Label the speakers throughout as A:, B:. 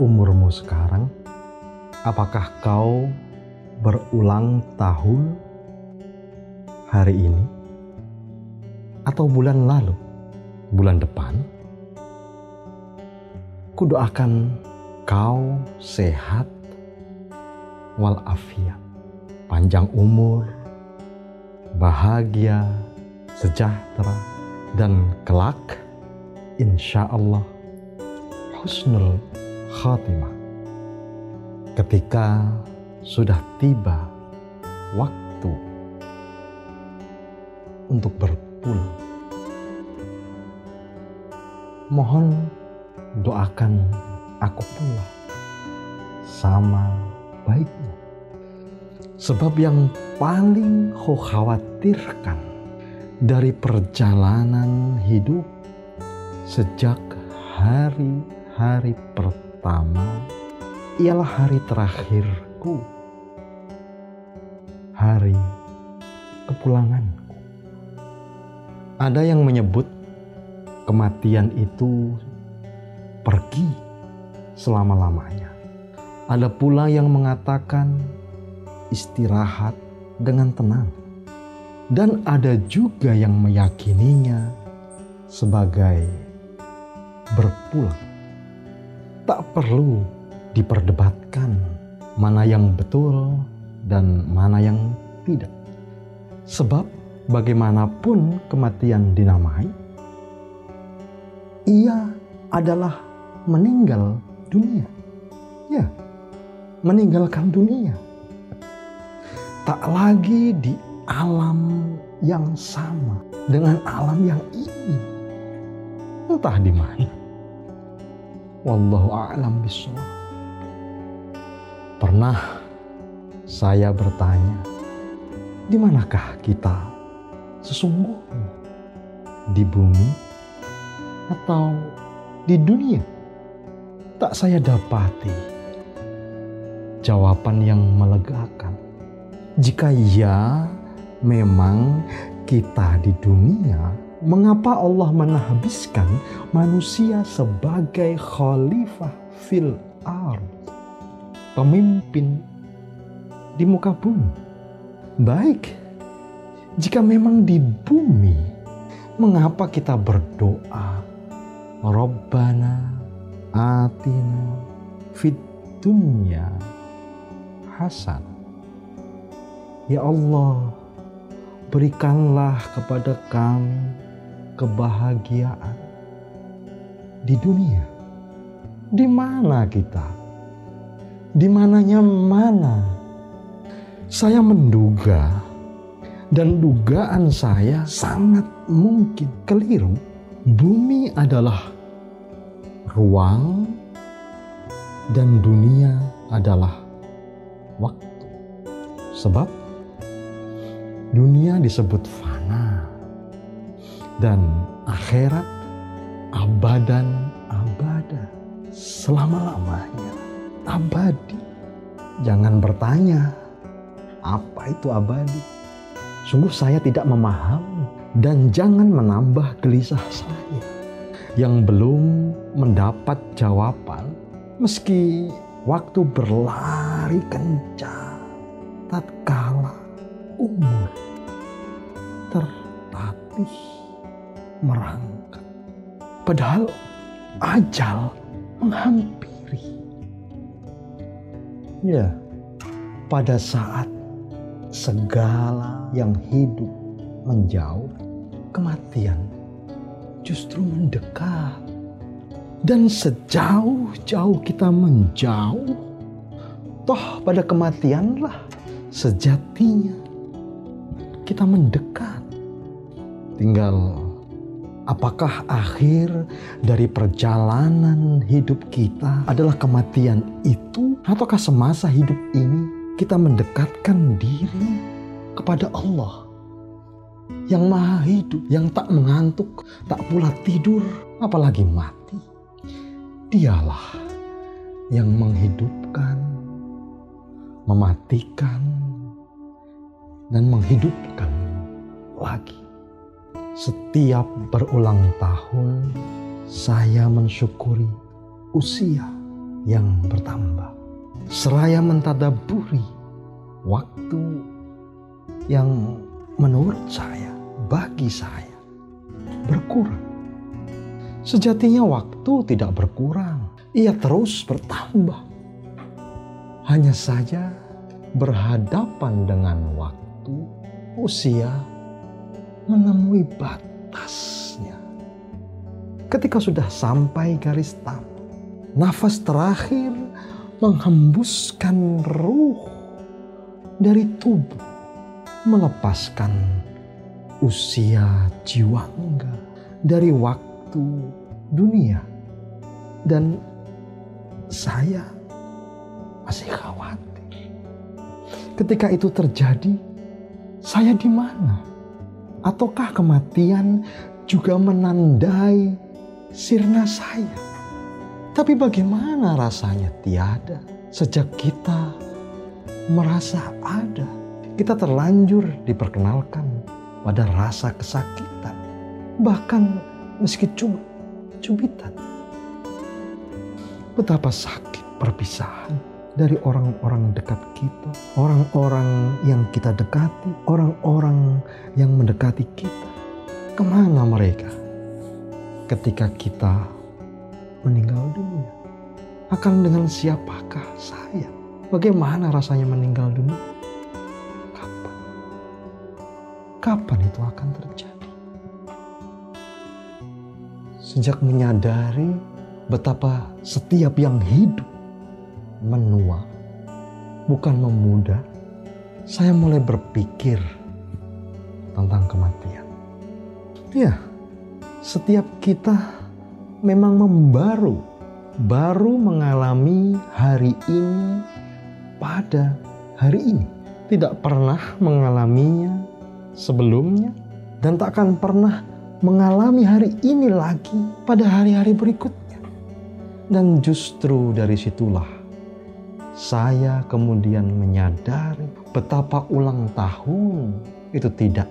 A: Umurmu sekarang? Apakah kau berulang tahun hari ini atau bulan lalu, bulan depan? Kudoakan kau sehat walafiat, panjang umur, bahagia, sejahtera, dan kelak insya Allah husnul khatimah. Ketika sudah tiba waktu untuk berpulang. Mohon doakan aku pula sama baiknya. Sebab yang paling kau khawatirkan dari perjalanan hidup sejak hari-hari pertama ialah hari terakhirku. Hari kepulanganku. Ada yang menyebut kematian itu pergi selama-lamanya. Ada pula yang mengatakan istirahat dengan tenang. Dan ada juga yang meyakininya sebagai berpulang. Tak perlu diperdebatkan mana yang betul dan mana yang tidak. Sebab bagaimanapun kematian dinamai, ia adalah meninggal dunia. Ya, meninggalkan dunia. Tak lagi di alam yang sama dengan alam yang ini. Entah di mana. Wallahu a'lam bishawab. Pernah saya bertanya, di manakah kita sesungguhnya? Di bumi atau di dunia? Tak saya dapati jawaban yang melegakan. Jika ya, memang kita di dunia, mengapa Allah menahbiskan manusia sebagai khalifah fil ard, pemimpin di muka bumi? Baik, jika memang di bumi, mengapa kita berdoa, Rabbana atina fid dunya hasan. Ya Allah, berikanlah kepada kami kebahagiaan di dunia. Di mana kita? Di mananya mana? Saya menduga dan dugaan saya sangat mungkin keliru. Bumi adalah ruang dan dunia adalah waktu. Sebab dunia disebut fana dan akhirat abadan abada selama-lamanya abadi. Jangan bertanya apa itu abadi. Sungguh saya tidak memahami dan jangan menambah gelisah saya yang belum mendapat jawaban meski waktu berlari kencang tatkala umur tertatih merangkak. Padahal ajal menghampiri. Ya pada saat segala yang hidup menjauh kematian justru mendekat dan sejauh-jauh kita menjauh, toh pada kematianlah sejatinya kita mendekat. Tinggal apakah akhir dari perjalanan hidup kita adalah kematian itu ataukah semasa hidup ini kita mendekatkan diri kepada Allah yang maha hidup, yang tak mengantuk, tak pula tidur, apalagi mati. Dialah yang menghidupkan, mematikan, dan menghidupkan lagi. Setiap berulang tahun saya mensyukuri usia yang bertambah. Seraya mentadaburi waktu yang menurut saya, bagi saya, berkurang. Sejatinya waktu tidak berkurang, ia terus bertambah. Hanya saja berhadapan dengan waktu, usia menemui batasnya. Ketika sudah sampai garis tamat, nafas terakhir menghembuskan ruh dari tubuh, melepaskan usia jiwa enggak dari waktu dunia. Dan saya masih khawatir. Ketika itu terjadi, saya di mana? Ataukah kematian juga menandai sirna saya? Tapi bagaimana rasanya tiada sejak kita merasa ada? Kita terlanjur diperkenalkan pada rasa kesakitan, bahkan meski cuma cubitan. Betapa sakit perpisahan dari orang-orang dekat kita, orang-orang yang kita dekati, orang-orang yang mendekati kita. Ke mana mereka ketika kita meninggal dunia? Akan dengan siapakah saya? Bagaimana rasanya meninggal dunia? Kapan? Kapan itu akan terjadi? Sejak menyadari betapa setiap yang hidup menua, bukan memuda, saya mulai berpikir tentang kematian. Ya, setiap kita memang membaru, baru mengalami hari ini pada hari ini. Tidak pernah mengalaminya sebelumnya dan tak akan pernah mengalami hari ini lagi pada hari-hari berikutnya. Dan justru dari situlah saya kemudian menyadari betapa ulang tahun itu tidak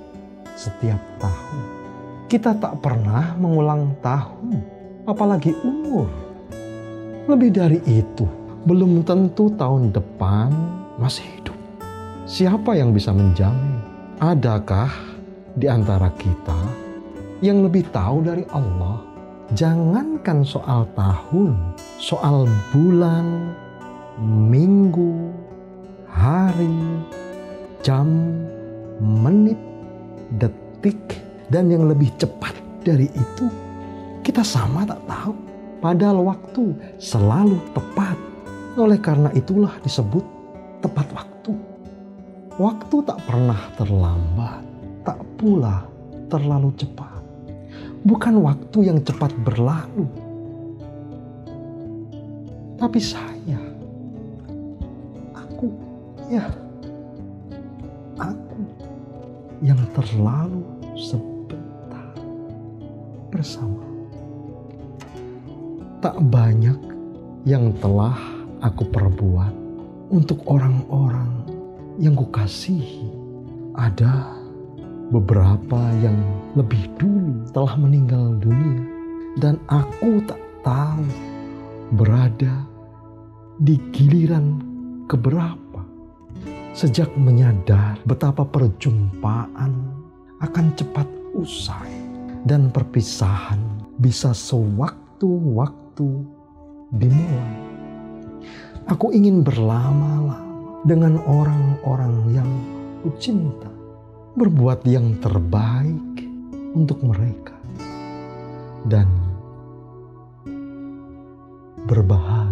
A: setiap tahun. Kita tak pernah mengulang tahun, apalagi umur. Lebih dari itu, belum tentu tahun depan masih hidup. Siapa yang bisa menjamin? Adakah di antara kita yang lebih tahu dari Allah? Jangankan soal tahun, soal bulan, minggu, hari, jam, menit, detik, dan yang lebih cepat dari itu, kita sama tak tahu. Padahal waktu selalu tepat. Oleh karena itulah disebut tepat waktu. Waktu tak pernah terlambat, tak pula terlalu cepat. Bukan waktu yang cepat berlalu, tapi saya Ya, aku yang terlalu sebentar bersama. Tak banyak yang telah aku perbuat untuk orang-orang yang kukasihi. Ada beberapa yang lebih dulu telah meninggal dunia dan aku tak tahu berada di giliran keberapa sejak menyadar betapa perjumpaan akan cepat usai dan perpisahan bisa sewaktu-waktu dimulai. Aku ingin berlama-lama dengan orang-orang yang kucinta, berbuat yang terbaik untuk mereka dan berbahagia.